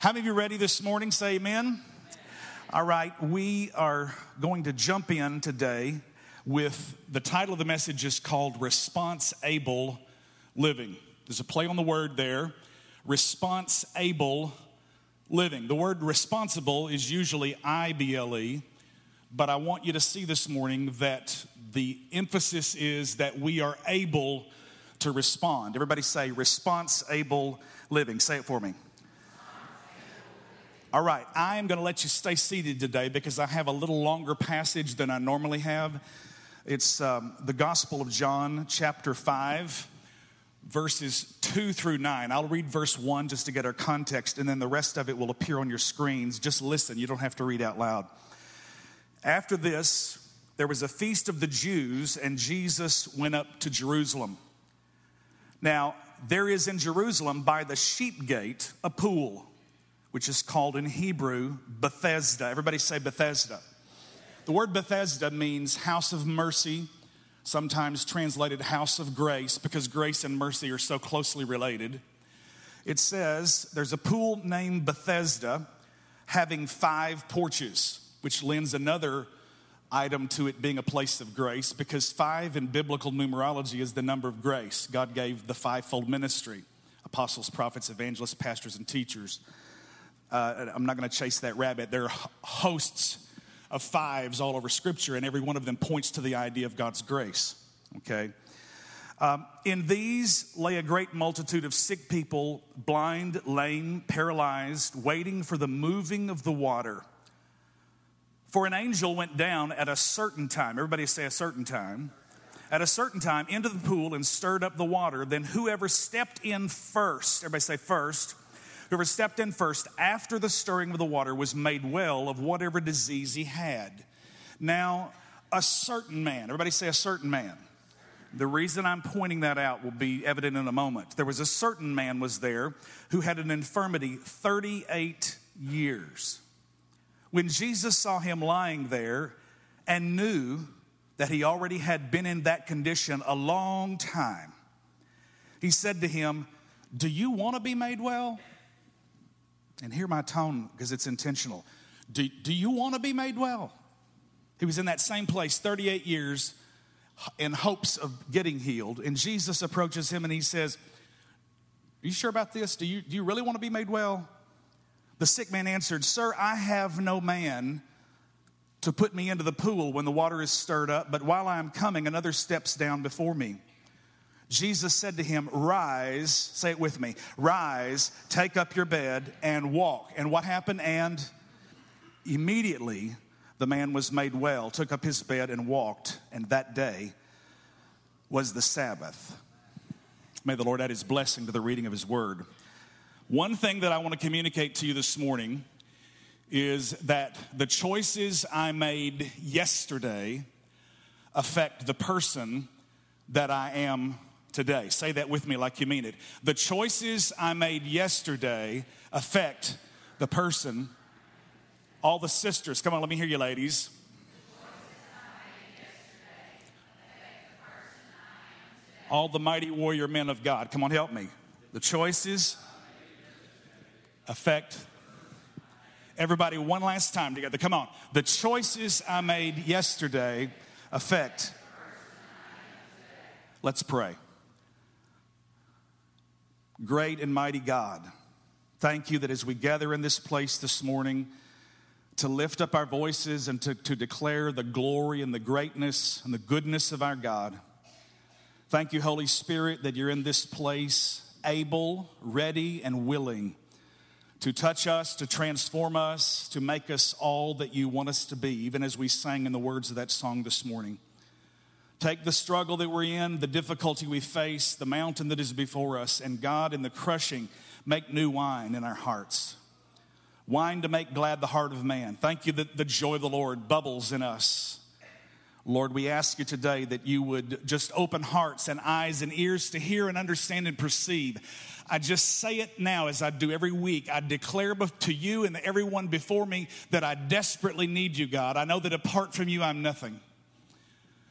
How many of you ready this morning? Say amen. All right, we are going to jump in today with the title of the message is called Response Able Living. There's a play on the word there. Response able living. The word responsible is usually I B L E, but I want you to see this morning that the emphasis is that we are able to respond. Everybody say response able living. Say it for me. All right, I am going to let you stay seated today because I have a little longer passage than I normally have. It's um, the Gospel of John, chapter 5, verses 2 through 9. I'll read verse 1 just to get our context, and then the rest of it will appear on your screens. Just listen, you don't have to read out loud. After this, there was a feast of the Jews, and Jesus went up to Jerusalem. Now, there is in Jerusalem by the sheep gate a pool which is called in Hebrew Bethesda. Everybody say Bethesda. The word Bethesda means house of mercy, sometimes translated house of grace, because grace and mercy are so closely related. It says there's a pool named Bethesda having five porches, which lends another item to it being a place of grace, because five in biblical numerology is the number of grace. God gave the fivefold ministry apostles, prophets, evangelists, pastors, and teachers. Uh, I'm not going to chase that rabbit. There are hosts of fives all over Scripture, and every one of them points to the idea of God's grace. Okay? Um, in these lay a great multitude of sick people, blind, lame, paralyzed, waiting for the moving of the water. For an angel went down at a certain time, everybody say a certain time, at a certain time into the pool and stirred up the water. Then whoever stepped in first, everybody say first, Whoever stepped in first after the stirring of the water was made well of whatever disease he had. Now, a certain man, everybody say a certain man. The reason I'm pointing that out will be evident in a moment. There was a certain man was there who had an infirmity 38 years. When Jesus saw him lying there and knew that he already had been in that condition a long time, he said to him, Do you want to be made well? And hear my tone because it's intentional. Do, do you want to be made well? He was in that same place 38 years in hopes of getting healed. And Jesus approaches him and he says, Are you sure about this? Do you, do you really want to be made well? The sick man answered, Sir, I have no man to put me into the pool when the water is stirred up, but while I am coming, another steps down before me. Jesus said to him, Rise, say it with me, rise, take up your bed, and walk. And what happened? And immediately the man was made well, took up his bed, and walked. And that day was the Sabbath. May the Lord add his blessing to the reading of his word. One thing that I want to communicate to you this morning is that the choices I made yesterday affect the person that I am today. Say that with me like you mean it. The choices I made yesterday affect the person. All the sisters, come on, let me hear you, ladies. All the mighty warrior men of God, come on, help me. The choices affect everybody one last time together. Come on. The choices I made yesterday affect. Let's pray. Great and mighty God, thank you that as we gather in this place this morning to lift up our voices and to, to declare the glory and the greatness and the goodness of our God, thank you, Holy Spirit, that you're in this place able, ready, and willing to touch us, to transform us, to make us all that you want us to be, even as we sang in the words of that song this morning. Take the struggle that we're in, the difficulty we face, the mountain that is before us, and God, in the crushing, make new wine in our hearts. Wine to make glad the heart of man. Thank you that the joy of the Lord bubbles in us. Lord, we ask you today that you would just open hearts and eyes and ears to hear and understand and perceive. I just say it now as I do every week. I declare to you and everyone before me that I desperately need you, God. I know that apart from you, I'm nothing.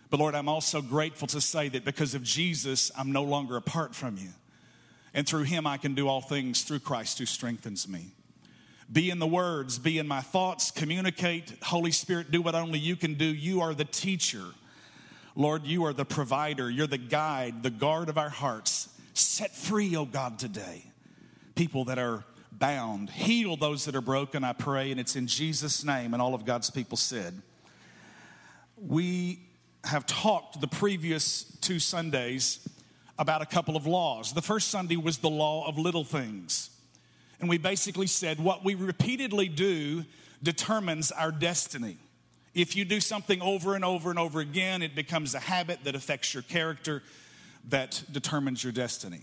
But Lord, I'm also grateful to say that because of Jesus, I'm no longer apart from you. And through him, I can do all things through Christ who strengthens me. Be in the words, be in my thoughts, communicate. Holy Spirit, do what only you can do. You are the teacher. Lord, you are the provider. You're the guide, the guard of our hearts. Set free, oh God, today. People that are bound. Heal those that are broken, I pray, and it's in Jesus' name. And all of God's people said. We have talked the previous two Sundays about a couple of laws. The first Sunday was the law of little things. And we basically said what we repeatedly do determines our destiny. If you do something over and over and over again, it becomes a habit that affects your character, that determines your destiny.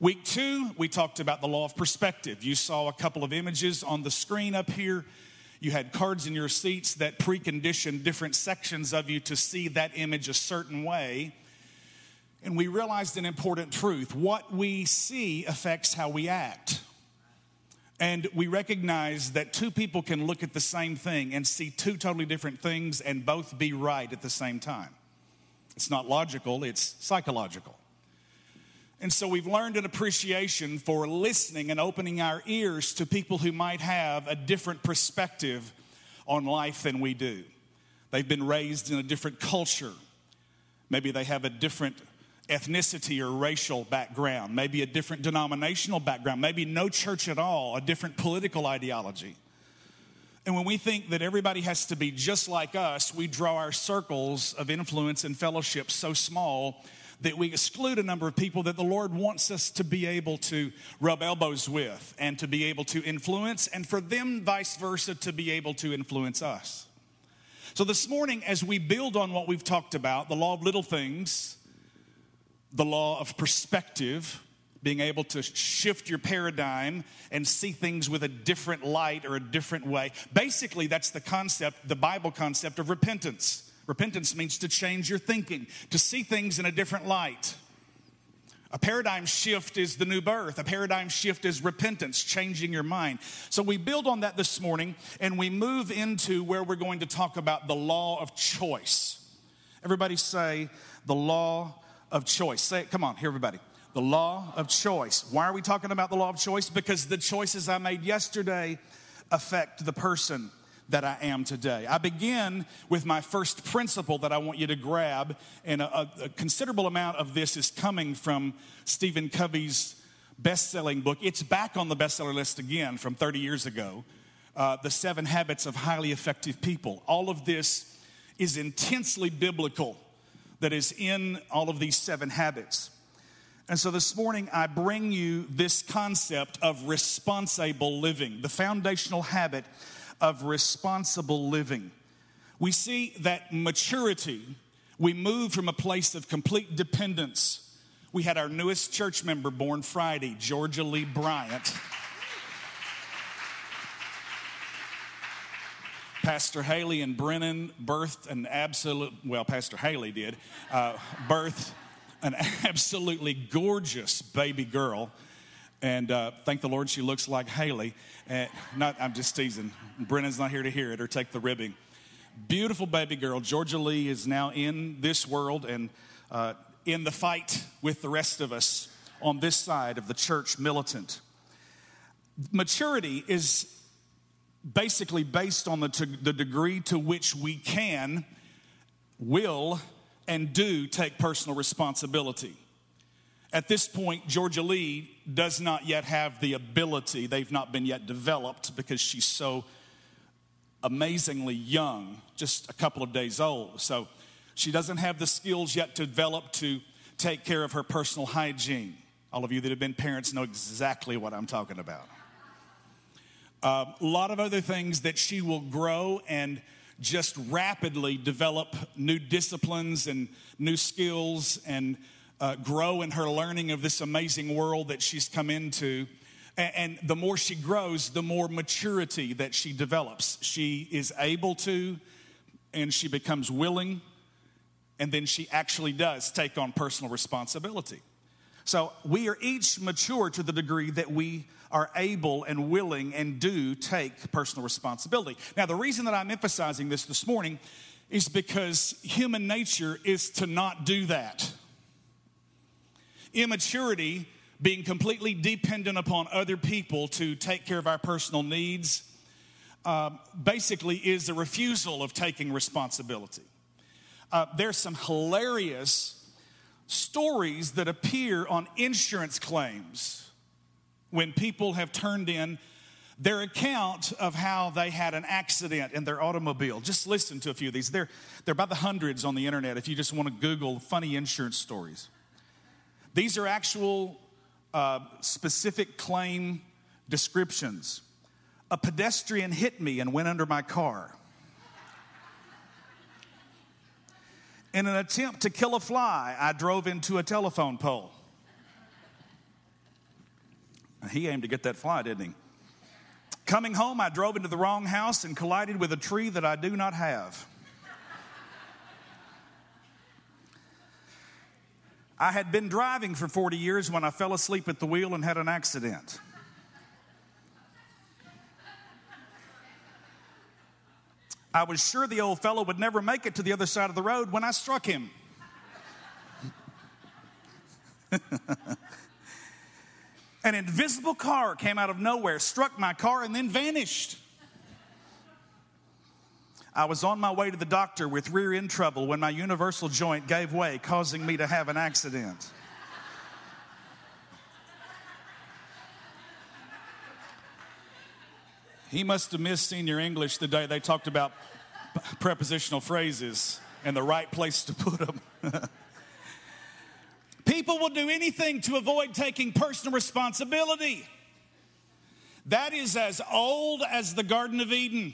Week two, we talked about the law of perspective. You saw a couple of images on the screen up here. You had cards in your seats that preconditioned different sections of you to see that image a certain way. And we realized an important truth what we see affects how we act. And we recognize that two people can look at the same thing and see two totally different things and both be right at the same time. It's not logical, it's psychological. And so we've learned an appreciation for listening and opening our ears to people who might have a different perspective on life than we do. They've been raised in a different culture. Maybe they have a different ethnicity or racial background, maybe a different denominational background, maybe no church at all, a different political ideology. And when we think that everybody has to be just like us, we draw our circles of influence and fellowship so small that we exclude a number of people that the Lord wants us to be able to rub elbows with and to be able to influence, and for them, vice versa, to be able to influence us. So, this morning, as we build on what we've talked about the law of little things, the law of perspective, being able to shift your paradigm and see things with a different light or a different way. Basically, that's the concept, the Bible concept of repentance. Repentance means to change your thinking, to see things in a different light. A paradigm shift is the new birth. A paradigm shift is repentance, changing your mind. So we build on that this morning and we move into where we're going to talk about the law of choice. Everybody say the law of choice. Say it, come on, here, everybody. The law of choice. Why are we talking about the law of choice? Because the choices I made yesterday affect the person that I am today. I begin with my first principle that I want you to grab, and a, a considerable amount of this is coming from Stephen Covey's best selling book. It's back on the bestseller list again from 30 years ago uh, The Seven Habits of Highly Effective People. All of this is intensely biblical, that is in all of these seven habits. And so this morning, I bring you this concept of responsible living, the foundational habit of responsible living. We see that maturity, we move from a place of complete dependence. We had our newest church member born Friday, Georgia Lee Bryant. Pastor Haley and Brennan birthed an absolute, well, Pastor Haley did, uh, birthed an absolutely gorgeous baby girl. And uh, thank the Lord she looks like Haley. And not, I'm just teasing. Brennan's not here to hear it or take the ribbing. Beautiful baby girl. Georgia Lee is now in this world and uh, in the fight with the rest of us on this side of the church militant. Maturity is basically based on the, the degree to which we can, will, and do take personal responsibility. At this point, Georgia Lee does not yet have the ability, they've not been yet developed because she's so amazingly young, just a couple of days old. So she doesn't have the skills yet to develop to take care of her personal hygiene. All of you that have been parents know exactly what I'm talking about. Uh, a lot of other things that she will grow and just rapidly develop new disciplines and new skills and uh, grow in her learning of this amazing world that she's come into. And, and the more she grows, the more maturity that she develops. She is able to, and she becomes willing, and then she actually does take on personal responsibility. So we are each mature to the degree that we are able and willing and do take personal responsibility. Now, the reason that I'm emphasizing this this morning is because human nature is to not do that. Immaturity being completely dependent upon other people to take care of our personal needs, uh, basically is a refusal of taking responsibility. Uh, there's some hilarious stories that appear on insurance claims when people have turned in their account of how they had an accident in their automobile. Just listen to a few of these. They're, they're by the hundreds on the internet if you just want to Google funny insurance stories. These are actual uh, specific claim descriptions. A pedestrian hit me and went under my car. In an attempt to kill a fly, I drove into a telephone pole. He aimed to get that fly, didn't he? Coming home, I drove into the wrong house and collided with a tree that I do not have. I had been driving for 40 years when I fell asleep at the wheel and had an accident. I was sure the old fellow would never make it to the other side of the road when I struck him. An invisible car came out of nowhere, struck my car, and then vanished. I was on my way to the doctor with rear end trouble when my universal joint gave way, causing me to have an accident. He must have missed senior English the day they talked about prepositional phrases and the right place to put them. People will do anything to avoid taking personal responsibility. That is as old as the Garden of Eden.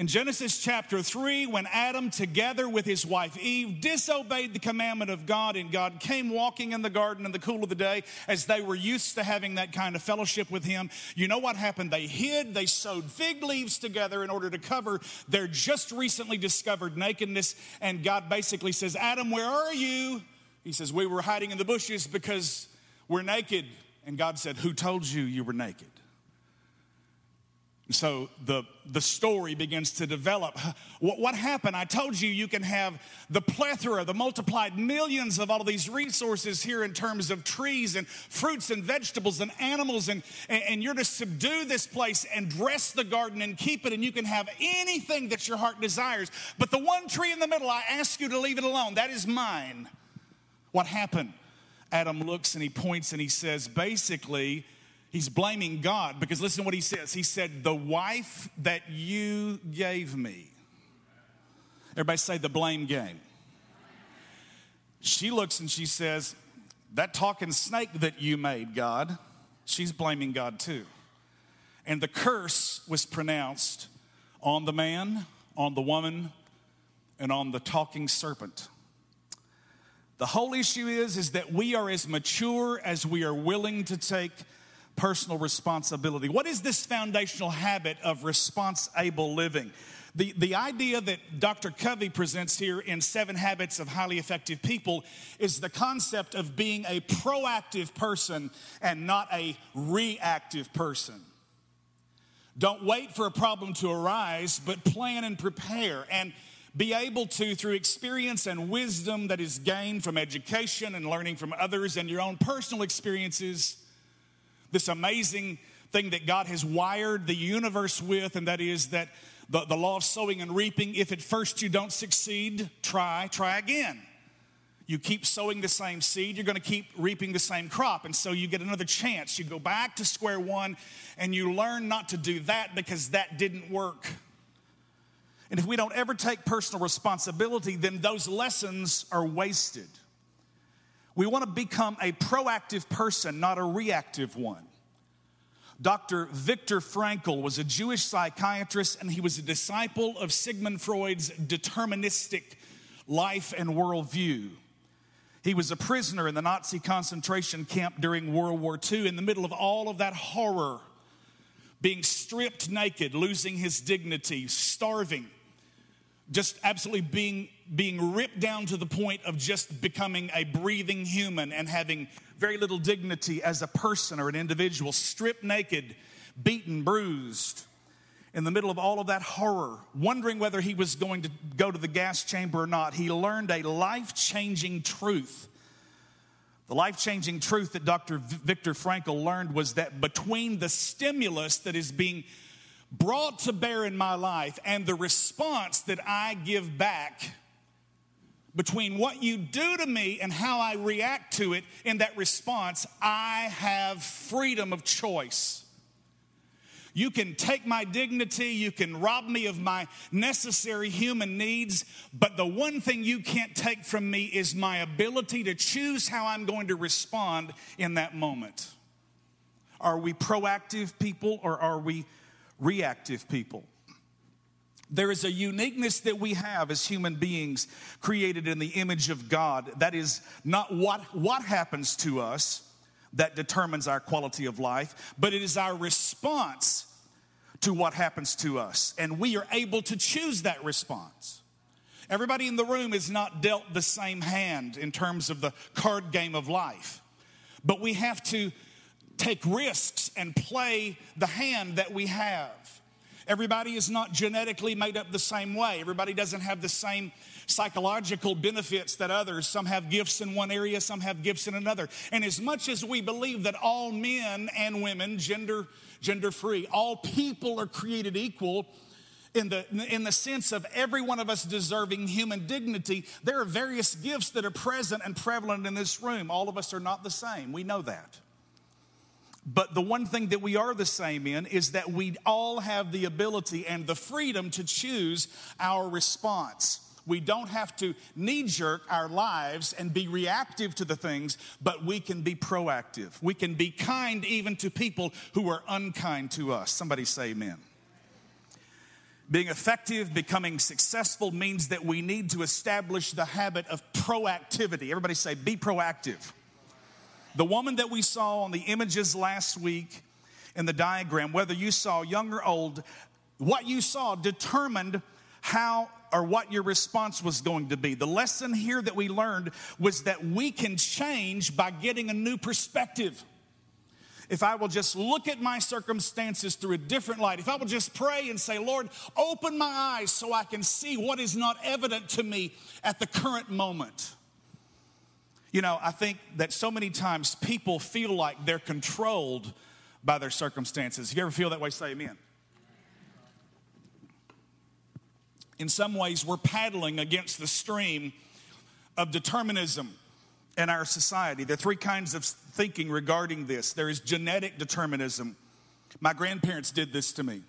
In Genesis chapter 3, when Adam, together with his wife Eve, disobeyed the commandment of God, and God came walking in the garden in the cool of the day as they were used to having that kind of fellowship with him, you know what happened? They hid, they sewed fig leaves together in order to cover their just recently discovered nakedness. And God basically says, Adam, where are you? He says, We were hiding in the bushes because we're naked. And God said, Who told you you were naked? So the, the story begins to develop. What, what, happened? I told you you can have the plethora, the multiplied millions of all of these resources here in terms of trees and fruits and vegetables and animals, and, and, and you're to subdue this place and dress the garden and keep it, and you can have anything that your heart desires. But the one tree in the middle, I ask you to leave it alone. That is mine. What happened? Adam looks and he points and he says, basically, he's blaming God because listen to what he says. He said, The wife that you gave me. Everybody say the blame game. She looks and she says, That talking snake that you made, God, she's blaming God too. And the curse was pronounced on the man, on the woman, and on the talking serpent. The whole issue is, is that we are as mature as we are willing to take personal responsibility. What is this foundational habit of responsible living? The, the idea that Dr. Covey presents here in Seven Habits of Highly Effective People is the concept of being a proactive person and not a reactive person. Don't wait for a problem to arise, but plan and prepare. And be able to, through experience and wisdom that is gained from education and learning from others and your own personal experiences, this amazing thing that God has wired the universe with, and that is that the, the law of sowing and reaping, if at first you don't succeed, try, try again. You keep sowing the same seed, you're to keep reaping the same crop. And so you get another chance. You go back to square one and you learn not to do that because that didn't work. And if we don't ever take personal responsibility, then those lessons are wasted. We want to become a proactive person, not a reactive one. Dr. Viktor Frankl was a Jewish psychiatrist and he was a disciple of Sigmund Freud's deterministic life and worldview. He was a prisoner in the Nazi concentration camp during World War II in the middle of all of that horror, being stripped naked, losing his dignity, starving just absolutely being, being ripped down to the point of just becoming a breathing human and having very little dignity as a person or an individual, stripped naked, beaten, bruised, in the middle of all of that horror, wondering whether he was going to go to the gas chamber or not, he learned a life changing truth The life changing truth that Dr. Viktor Frankl learned was that between the stimulus that is being brought to bear in my life and the response that I give back, between what you do to me and how I react to it in that response, I have freedom of choice. You can take my dignity, you can rob me of my necessary human needs, but the one thing you can't take from me is my ability to choose how I'm going to respond in that moment. Are we proactive people or are we reactive people? There is a uniqueness that we have as human beings created in the image of God. That is not what, what happens to us that determines our quality of life, but it is our response to what happens to us. And we are able to choose that response. Everybody in the room is not dealt the same hand in terms of the card game of life, but we have to take risks and play the hand that we have. Everybody is not genetically made up the same way. Everybody doesn't have the same psychological benefits that others. Some have gifts in one area, some have gifts in another. And as much as we believe that all men and women, gender gender free, all people are created equal, in the, in the sense of every one of us deserving human dignity, there are various gifts that are present and prevalent in this room. All of us are not the same. We know that. But the one thing that we are the same in is that we all have the ability and the freedom to choose our response. We don't have to knee jerk our lives and be reactive to the things, but we can be proactive. We can be kind even to people who are unkind to us. Somebody say amen. Being effective, becoming successful means that we need to establish the habit of proactivity. Everybody say, be proactive. The woman that we saw on the images last week in the diagram, whether you saw young or old, what you saw determined how or what your response was going to be. The lesson here that we learned was that we can change by getting a new perspective. If I will just look at my circumstances through a different light, if I will just pray and say, Lord, open my eyes so I can see what is not evident to me at the current moment. You know, I think that so many times people feel like they're controlled by their circumstances. If you ever feel that way, say amen. In some ways, we're paddling against the stream of determinism in our society. There are three kinds of thinking regarding this there is genetic determinism. My grandparents did this to me.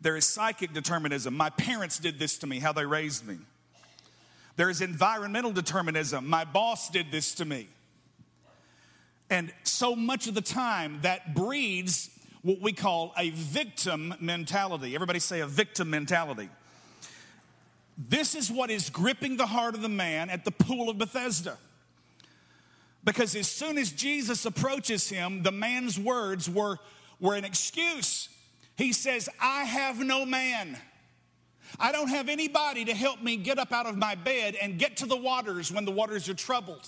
There is psychic determinism. My parents did this to me, how they raised me. There's environmental determinism. My boss did this to me. And so much of the time that breeds what we call a victim mentality. Everybody say a victim mentality. This is what is gripping the heart of the man at the pool of Bethesda. Because as soon as Jesus approaches him, the man's words were, were an excuse. He says, I have no man. I don't have anybody to help me get up out of my bed and get to the waters when the waters are troubled.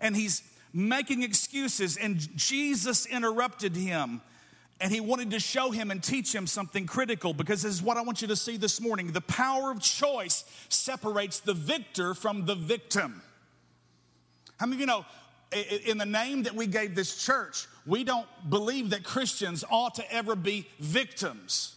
And he's making excuses, and Jesus interrupted him. And he wanted to show him and teach him something critical because this is what I want you to see this morning. The power of choice separates the victor from the victim. How many of you know, in the name that we gave this church, we don't believe that Christians ought to ever be victims.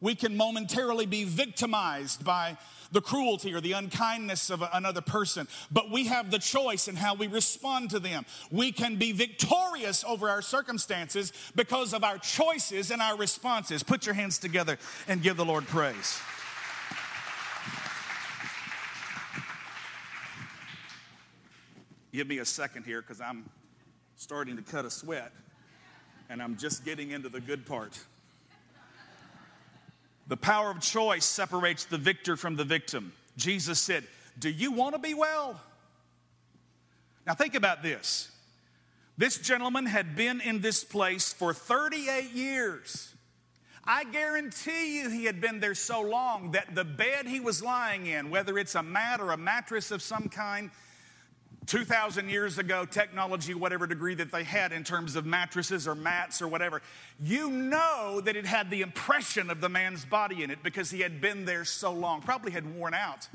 We can momentarily be victimized by the cruelty or the unkindness of another person, but we have the choice in how we respond to them. We can be victorious over our circumstances because of our choices and our responses. Put your hands together and give the Lord praise. Give me a second here because I'm starting to cut a sweat and I'm just getting into the good part. The power of choice separates the victor from the victim. Jesus said, Do you want to be well? Now, think about this. This gentleman had been in this place for 38 years. I guarantee you he had been there so long that the bed he was lying in, whether it's a mat or a mattress of some kind, 2,000 years ago, technology, whatever degree that they had in terms of mattresses or mats or whatever, you know that it had the impression of the man's body in it because he had been there so long, probably had worn out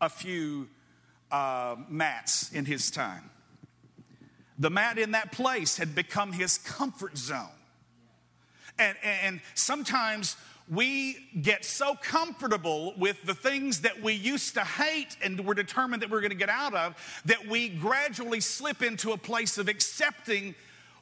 a few uh, mats in his time. The mat in that place had become his comfort zone. And, and sometimes we get so comfortable with the things that we used to hate and we're determined that we're going to get out of that we gradually slip into a place of accepting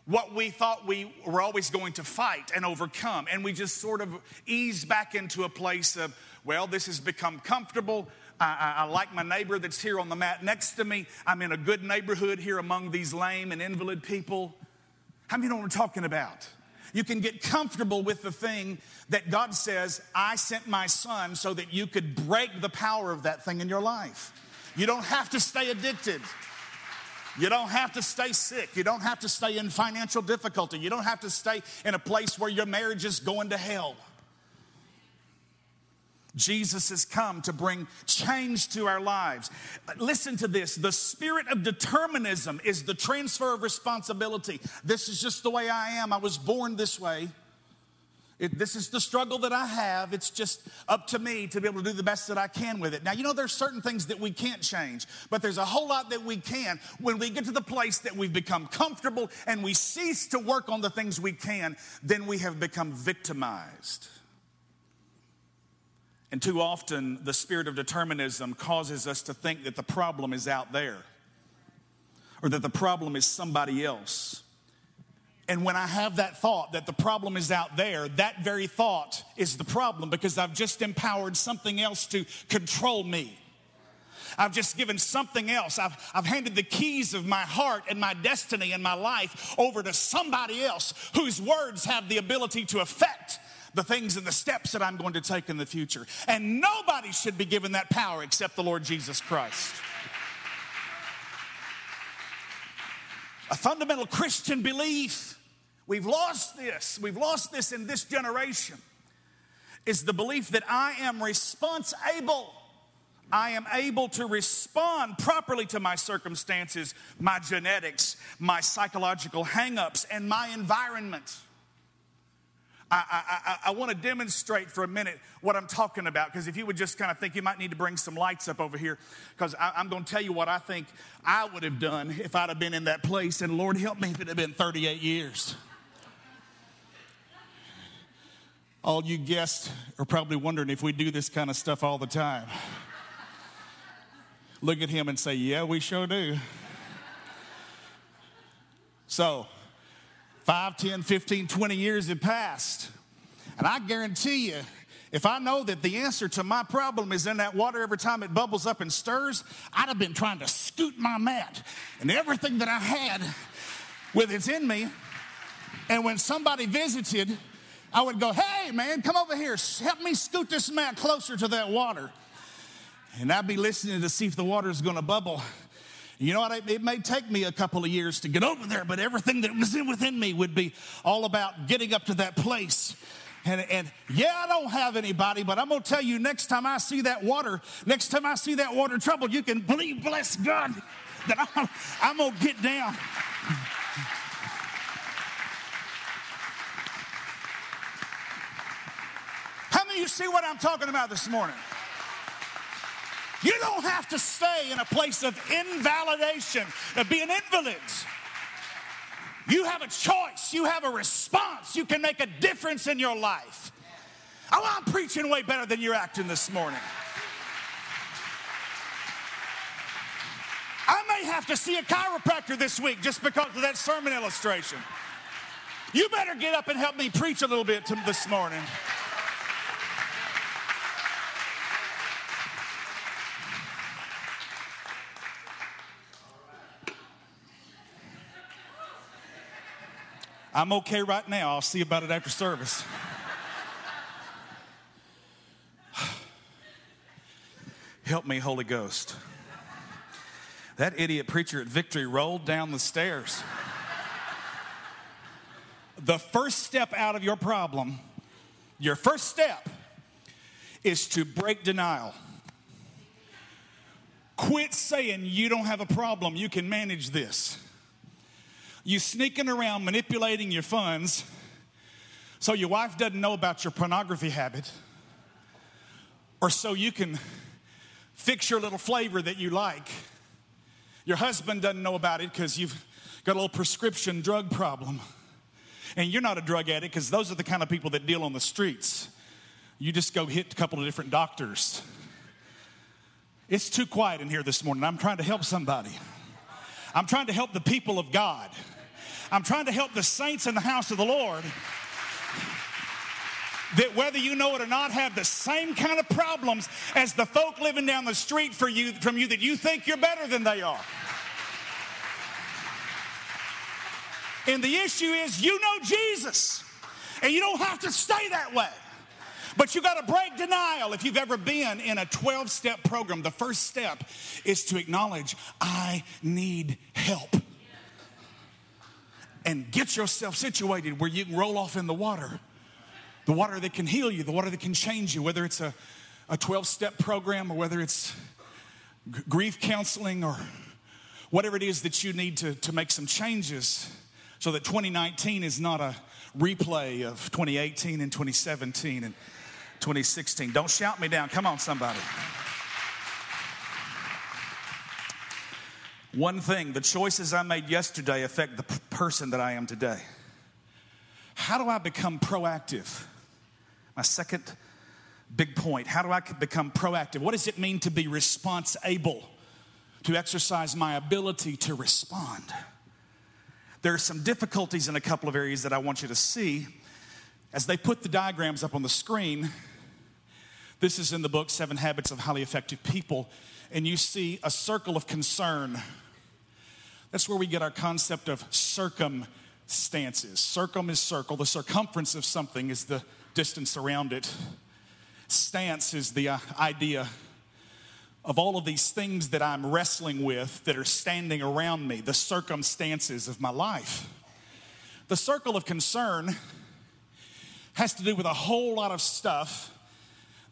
what we thought we were always going to fight and overcome. And we just sort of ease back into a place of, well, this has become comfortable. I, I, I, like my neighbor that's here on the mat next to me. I'm in a good neighborhood here among these lame and invalid people. How many know what I'm talking about? You can get comfortable with the thing that God says, I sent my son so that you could break the power of that thing in your life. You don't have to stay addicted. You don't have to stay sick. You don't have to stay in financial difficulty. You don't have to stay in a place where your marriage is going to hell. Jesus has come to bring change to our lives. Listen to this the spirit of determinism is the transfer of responsibility. This is just the way I am. I was born this way. It, this is the struggle that I have. It's just up to me to be able to do the best that I can with it. Now, you know, there's certain things that we can't change, but there's a whole lot that we can. When we get to the place that we've become comfortable and we cease to work on the things we can, then we have become victimized. And too often, the spirit of determinism causes us to think that the problem is out there or that the problem is somebody else. And when I have that thought that the problem is out there, that very thought is the problem because I've just empowered something else to control me. I've just given something else. I've, I've handed the keys of my heart and my destiny and my life over to somebody else whose words have the ability to affect the things and the steps that I'm going to take in the future. And nobody should be given that power except the Lord Jesus Christ. A fundamental Christian belief We've lost this. We've lost this in this generation. Is the belief that I am responsible. I am able to respond properly to my circumstances, my genetics, my psychological hangups, and my environment. I, I, I, want to demonstrate for a minute what I'm talking about because if you would just kind of think you might need to bring some lights up over here because I'm going to tell you what I think I would have done if I'd have been in that place and Lord help me if it had been 38 years. All you guests are probably wondering if we do this kind of stuff all the time. Look at him and say, Yeah, we sure do. So, 5, 10, 15, 20 years have passed. And I guarantee you, if I know that the answer to my problem is in that water every time it bubbles up and stirs, I'd have been trying to scoot my mat and everything that I had with it's in me. And when somebody visited, I would go, hey, man, come over here. Help me scoot this mat closer to that water. And I'd be listening to see if the water is to bubble. You know what? It may take me a couple of years to get over there, but everything that was in within me would be all about getting up to that place. And, and, yeah, I don't have anybody, but I'm gonna tell you next time I see that water, next time I see that water trouble, you can believe, bless God, that I'm, I'm gonna get down. How many of you see what I'm talking about this morning? You don't have to stay in a place of invalidation, of being invalid. You have a choice, you have a response, you can make a difference in your life. Oh, I'm preaching way better than you're acting this morning. I may have to see a chiropractor this week just because of that sermon illustration. You better get up and help me preach a little bit this morning. I'm okay right now. I'll see about it after service. Help me, Holy Ghost. That idiot preacher at Victory rolled down the stairs. The first step out of your problem, your first step, is to break denial. Quit saying you don't have a problem, you can manage this you sneaking around manipulating your funds so your wife doesn't know about your pornography habit, or so you can fix your little flavor that you like Your husband doesn't know about it because you've got a little prescription drug problem. And you're not a drug addict because those are the kind of people that deal on the streets. You just go hit a couple of different doctors. It's too quiet in here this morning. I'm trying to help somebody. I'm trying to help the people of God. I'm trying to help the saints in the house of the Lord that whether you know it or not have the same kind of problems as the folk living down the street for you from you that you think you're better than they are. And the issue is you know Jesus. And you don't have to stay that way. But you got to break denial. If you've ever been in a 12 step program, the first step is to acknowledge, I need help. And get yourself situated where you can roll off in the water. The water that can heal you, the water that can change you, whether it's a, a 12 step program or whether it's g- grief counseling or whatever it is that you need to, to make some changes so that 2019 is not a replay of 2018 and 2017 and 2016. Don't shout me down. Come on, somebody. One thing the choices I made yesterday affect the p- person that I am today. How do I become proactive? My second big point. How do I become proactive? What does it mean to be response able? To exercise my ability to respond. There are some difficulties in a couple of areas that I want you to see. As they put the diagrams up on the screen, this is in the book, Seven Habits of Highly Effective People, and you see a circle of concern. That's where we get our concept of circumstances. Circum is circle, the circumference of something is the distance around it. Stance is the uh, idea of all of these things that I'm wrestling with that are standing around me, the circumstances of my life. The circle of concern has to do with a whole lot of stuff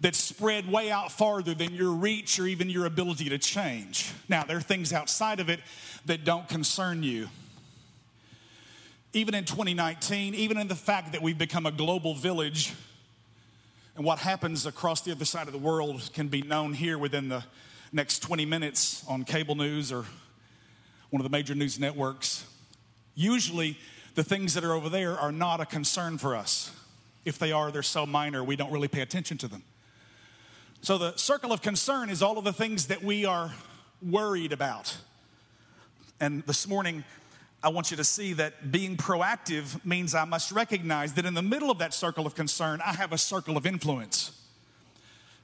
that's spread way out farther than your reach or even your ability to change. Now, there are things outside of it that don't concern you. Even in 2019, even in the fact that we've become a global village, and what happens across the other side of the world can be known here within the next 20 minutes on cable news or one of the major news networks. Usually, the things that are over there are not a concern for us. If they are, they're so minor, we don't really pay attention to them. So, the circle of concern is all of the things that we are worried about. And this morning, I want you to see that being proactive means I must recognize that in the middle of that circle of concern, I have a circle of influence.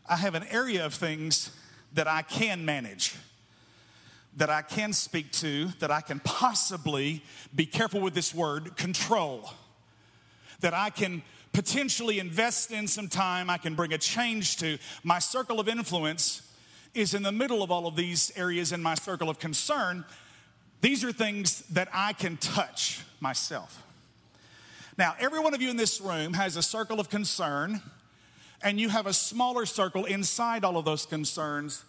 I have an area of things that I can manage, that I can speak to, that I can possibly, be careful with this word, control, that I can potentially invest in some time, I can bring a change to. My circle of influence is in the middle of all of these areas in my circle of concern these are things that I can touch myself. Now, every one of you in this room has a circle of concern, and you have a smaller circle inside all of those concerns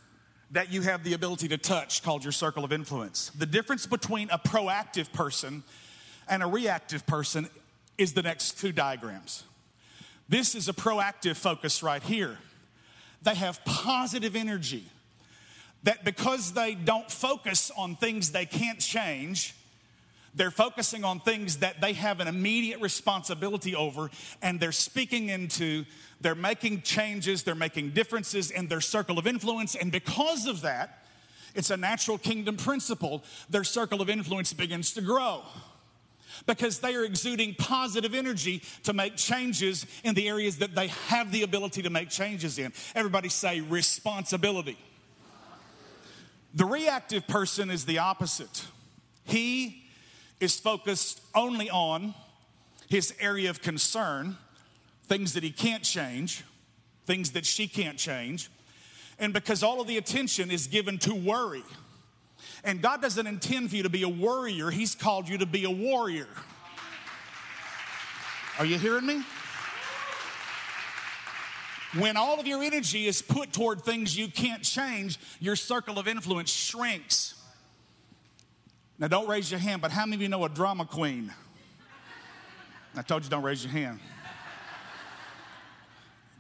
that you have the ability to touch called your circle of influence. The difference between a proactive person and a reactive person is the next two diagrams. This is a proactive focus right here. They have positive energy that because they don't focus on things they can't change, they're focusing on things that they have an immediate responsibility over, and they're speaking into, they're making changes, they're making differences in their circle of influence, and because of that, it's a natural kingdom principle. Their circle of influence begins to grow because they are exuding positive energy to make changes in the areas that they have the ability to make changes in. Everybody say responsibility. The reactive person is the opposite. He is focused only on his area of concern, things that he can't change, things that she can't change. And because all of the attention is given to worry. And God doesn't intend for you to be a worrier, He's called you to be a warrior. Are you hearing me? When all of your energy is put toward things you can't change, your circle of influence shrinks. Now, don't raise your hand, but how many of you know a drama queen? I told you don't raise your hand.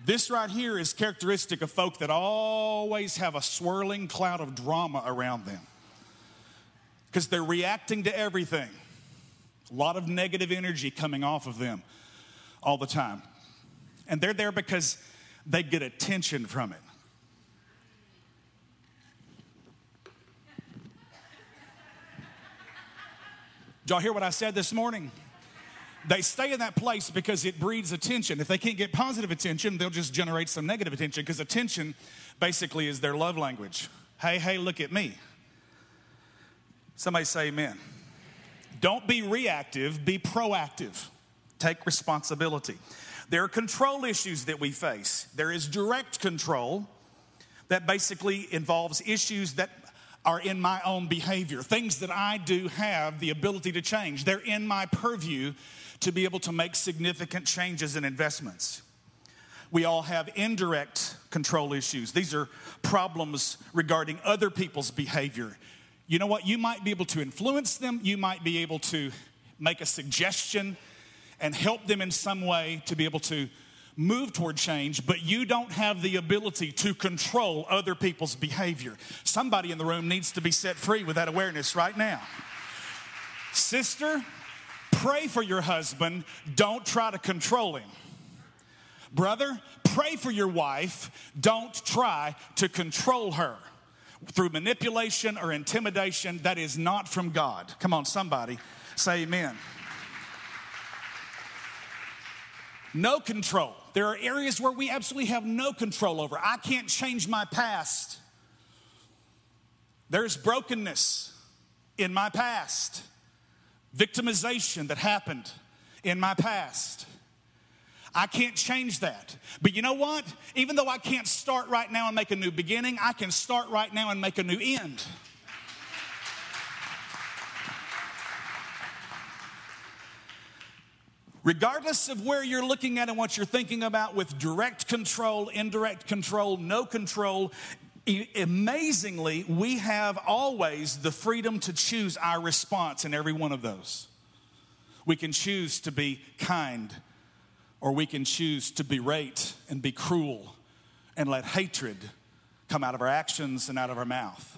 This right here is characteristic of folk that always have a swirling cloud of drama around them. Because they're reacting to everything. A lot of negative energy coming off of them all the time. And they're there because they get attention from it. Did y'all hear what I said this morning? They stay in that place because it breeds attention. If they can't get positive attention, they'll just generate some negative attention because attention basically is their love language. Hey, hey, look at me. Somebody say amen. Don't be reactive, be proactive. Take responsibility. There are control issues that we face. There is direct control that basically involves issues that are in my own behavior, things that I do have the ability to change. They're in my purview to be able to make significant changes and investments. We all have indirect control issues. These are problems regarding other people's behavior. You know what? You might be able to influence them, you might be able to make a suggestion and help them in some way to be able to move toward change, but you don't have the ability to control other people's behavior. Somebody in the room needs to be set free with that awareness right now. Sister, pray for your husband, don't try to control him. Brother, pray for your wife, don't try to control her through manipulation or intimidation. That is not from God. Come on, somebody say amen. No control. There are areas where we absolutely have no control over. I can't change my past. There's brokenness in my past, victimization that happened in my past. I can't change that. But you know what? Even though I can't start right now and make a new beginning, I can start right now and make a new end. Regardless of where you're looking at and what you're thinking about, with direct control, indirect control, no control, amazingly, we have always the freedom to choose our response in every one of those. We can choose to be kind, or we can choose to berate and be cruel and let hatred come out of our actions and out of our mouth.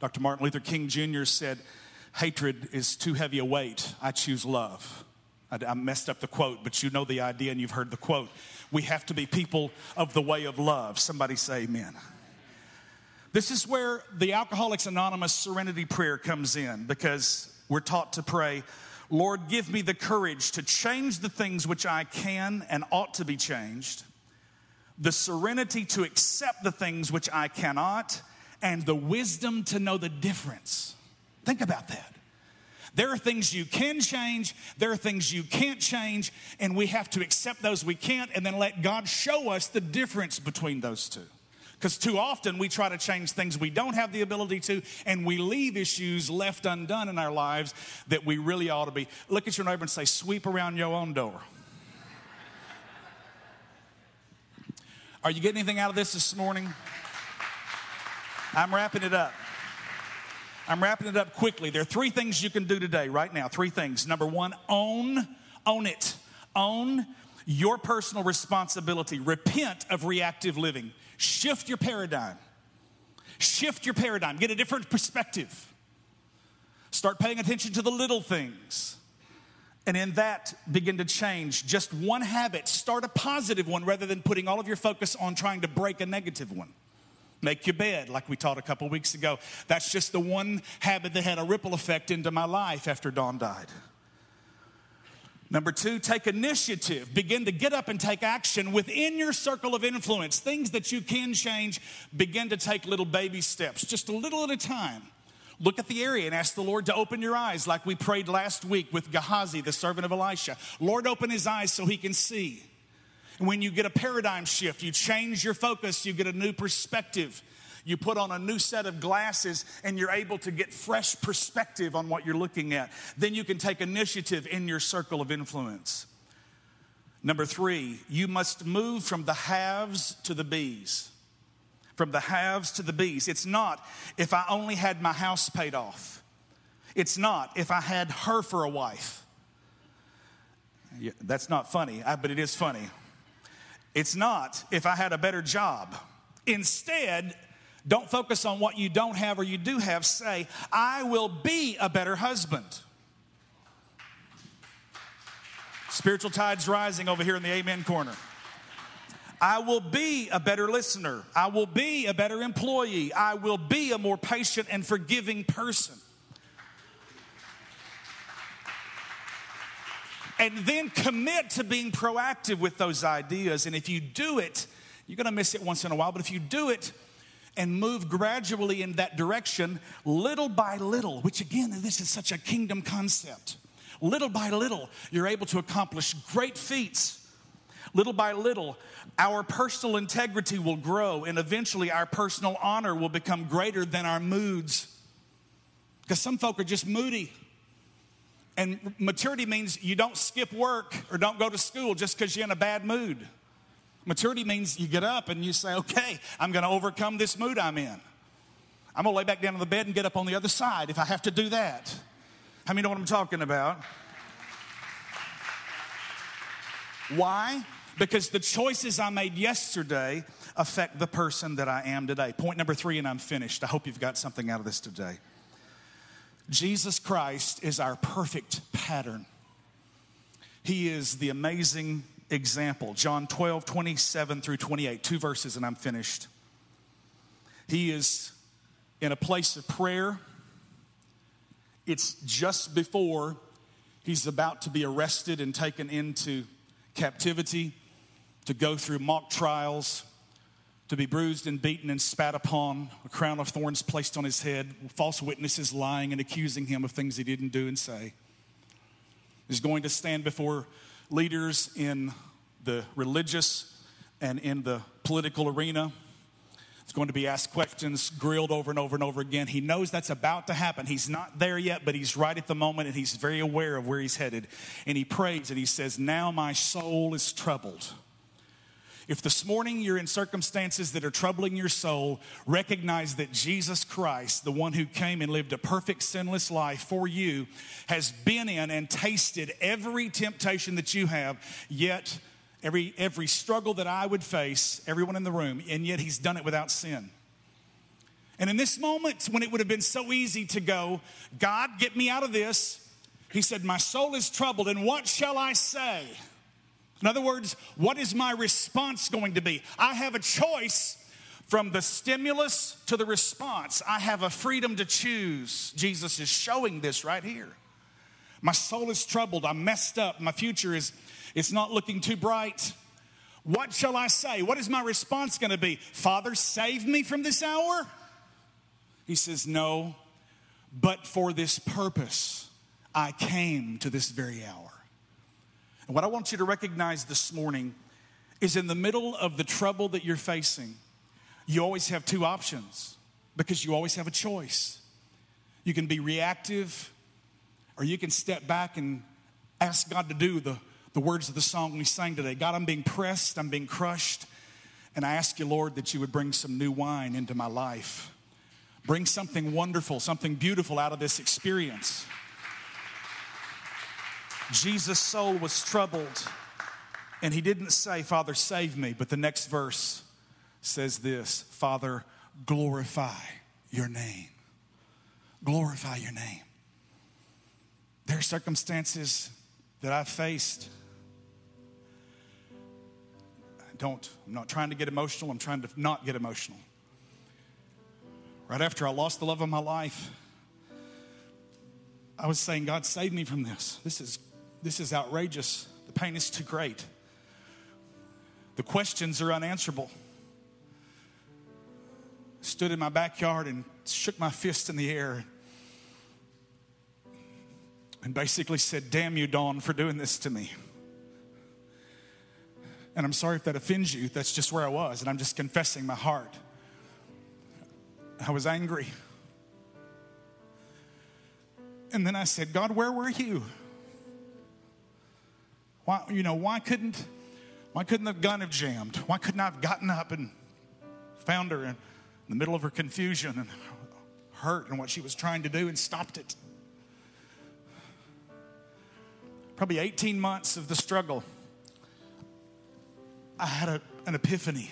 Dr. Martin Luther King Jr. said, Hatred is too heavy a weight. I choose love. I, I messed up the quote, but you know the idea and you've heard the quote. We have to be people of the way of love. Somebody say amen. This is where the Alcoholics Anonymous serenity prayer comes in because we're taught to pray, Lord, give me the courage to change the things which I can and ought to be changed, the serenity to accept the things which I cannot, and the wisdom to know the difference. Think about that. There are things you can change, there are things you can't change, and we have to accept those we can't and then let God show us the difference between those two. Because too often we try to change things we don't have the ability to, and we leave issues left undone in our lives that we really ought to be. Look at your neighbor and say, sweep around your own door. Are you getting anything out of this this morning? I'm wrapping it up. I'm wrapping it up quickly. There are three things you can do today, right now. Three things. Number one, own, own it. Own your personal responsibility. Repent of reactive living. Shift your paradigm. Shift your paradigm. Get a different perspective. Start paying attention to the little things. And in that, begin to change just one habit. Start a positive one rather than putting all of your focus on trying to break a negative one. Make your bed, like we taught a couple weeks ago. That's just the one habit that had a ripple effect into my life after Dawn died. Number two, take initiative. Begin to get up and take action within your circle of influence. Things that you can change, begin to take little baby steps, just a little at a time. Look at the area and ask the Lord to open your eyes, like we prayed last week with Gehazi, the servant of Elisha. Lord, open his eyes so he can see. When you get a paradigm shift, you change your focus, you get a new perspective. You put on a new set of glasses and you're able to get fresh perspective on what you're looking at. Then you can take initiative in your circle of influence. Number three, you must move from the haves to the bees. From the haves to the bees. It's not if I only had my house paid off. It's not if I had her for a wife. Yeah, that's not funny, but it is funny. It's not if I had a better job. Instead, Don't focus on what you don't have or you do have. Say, I will be a better husband. Spiritual tides rising over here in the amen corner. I will be a better listener. I will be a better employee. I will be a more patient and forgiving person. And then commit to being proactive with those ideas. And if you do it, you're gonna miss it once in a while, but if you do it, and move gradually in that direction, little by little, which again, this is such a kingdom concept. Little by little, you're able to accomplish great feats. Little by little, our personal integrity will grow, and eventually, our personal honor will become greater than our moods. Because some folk are just moody. And maturity means you don't skip work or don't go to school just because you're in a bad mood. Maturity means you get up and you say, okay, I'm going to overcome this mood I'm in. I'm going to lay back down on the bed and get up on the other side if I have to do that. How many know what I'm talking about? Why? Because the choices I made yesterday affect the person that I am today. Point number three, and I'm finished. I hope you've got something out of this today. Jesus Christ is our perfect pattern. He is the amazing example. John 12, 27 through 28, two verses, and I'm finished. He is in a place of prayer. It's just before he's about to be arrested and taken into captivity, to go through mock trials, to be bruised and beaten and spat upon, a crown of thorns placed on his head, false witnesses lying and accusing him of things he didn't do and say. He's going to stand before leaders in the religious and in the political arena. He's going to be asked questions, grilled over and over and over again. He knows that's about to happen. He's not there yet, but he's right at the moment and he's very aware of where he's headed. And he prays and he says, Now my soul is troubled. If this morning you're in circumstances that are troubling your soul, recognize that Jesus Christ, the one who came and lived a perfect sinless life for you, has been in and tasted every temptation that you have, yet every, every struggle that I would face, everyone in the room, and yet he's done it without sin. And in this moment, when it would have been so easy to go, God, get me out of this, he said, My soul is troubled, and what shall I say? In other words, what is my response going to be? I have a choice from the stimulus to the response. I have a freedom to choose. Jesus is showing this right here. My soul is troubled. I'm messed up. My future is it's not looking too bright. What shall I say? What is my response going to be? Father, save me from this hour? He says, No, but for this purpose I came to this very hour. And what I want you to recognize this morning is in the middle of the trouble that you're facing, you always have two options because you always have a choice. You can be reactive, or you can step back and ask God to do the, the words of the song we sang today God, I'm being pressed, I'm being crushed, and I ask you, Lord, that you would bring some new wine into my life. Bring something wonderful, something beautiful out of this experience. Jesus' soul was troubled, and he didn't say, Father, save me, but the next verse says this Father, glorify your name. Glorify your name. There are circumstances that I've faced. I don't, I'm not trying to get emotional, I'm trying to not get emotional. Right after I lost the love of my life, I was saying, God, save me from this. This is this is outrageous. The pain is too great. The questions are unanswerable. Stood in my backyard and shook my fist in the air and basically said, Damn you, Dawn, for doing this to me. And I'm sorry if that offends you. That's just where I was, and I'm just confessing my heart. I was angry. And then I said, God, where were you? Why, you know, why couldn't, why couldn't the gun have jammed? Why couldn't I have gotten up and found her in the middle of her confusion and hurt and what she was trying to do and stopped it? Probably 18 months of the struggle, I had a, an epiphany.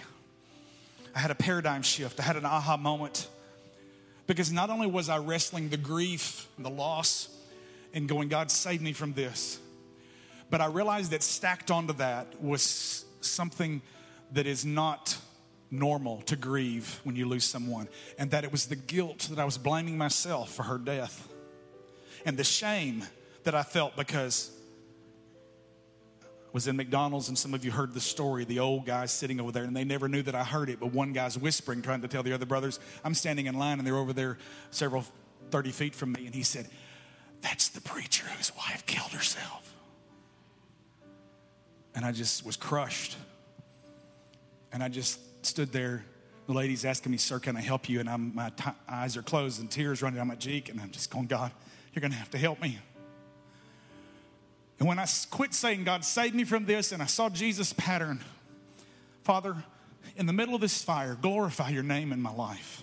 I had a paradigm shift. I had an aha moment. Because not only was I wrestling the grief and the loss and going, God, save me from this, but I realized that stacked onto that was something that is not normal to grieve when you lose someone, and that it was the guilt that I was blaming myself for her death, and the shame that I felt because was in McDonald's, and some of you heard the story. The old guy sitting over there, and they never knew that I heard it, but one guy's whispering, trying to tell the other brothers, I'm standing in line, and they're over there several 30 feet from me, and he said, That's the preacher whose wife killed herself. And I just was crushed. And I just stood there. The lady's asking me, Sir, can I help you? And I'm, my t- eyes are closed and tears running down my cheek. And I'm just going, God, you're going to have to help me. And when I quit saying, God, save me from this, and I saw Jesus' pattern, Father, in the middle of this fire, glorify your name in my life.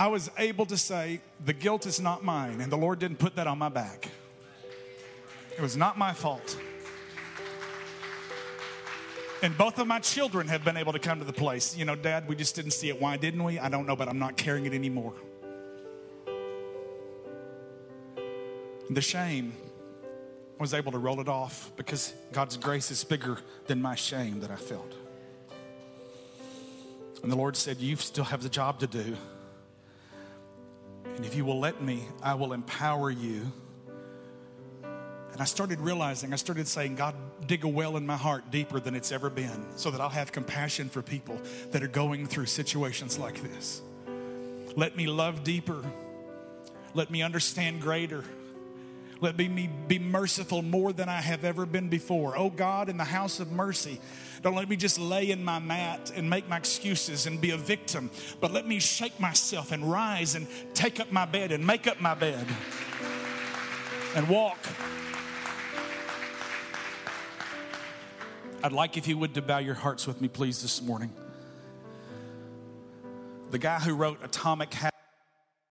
I was able to say, the guilt is not mine, and the Lord didn't put that on my back. It was not my fault. And both of my children have been able to come to the place. You know, Dad, we just didn't see it. Why didn't we? I don't know, but I'm not carrying it anymore. The shame I was able to roll it off because God's grace is bigger than my shame that I felt. And the Lord said, You still have the job to do. And if you will let me, I will empower you and I started realizing, I started saying, God, dig a well in my heart deeper than it's ever been so that I'll have compassion for people that are going through situations like this. Let me love deeper. Let me understand greater. Let me be merciful more than I have ever been before. Oh God, in the house of mercy, don't let me just lay in my mat and make my excuses and be a victim, but let me shake myself and rise and take up my bed and make up my bed and walk I'd like if you would to bow your hearts with me, please, this morning. The guy who wrote Atomic Habits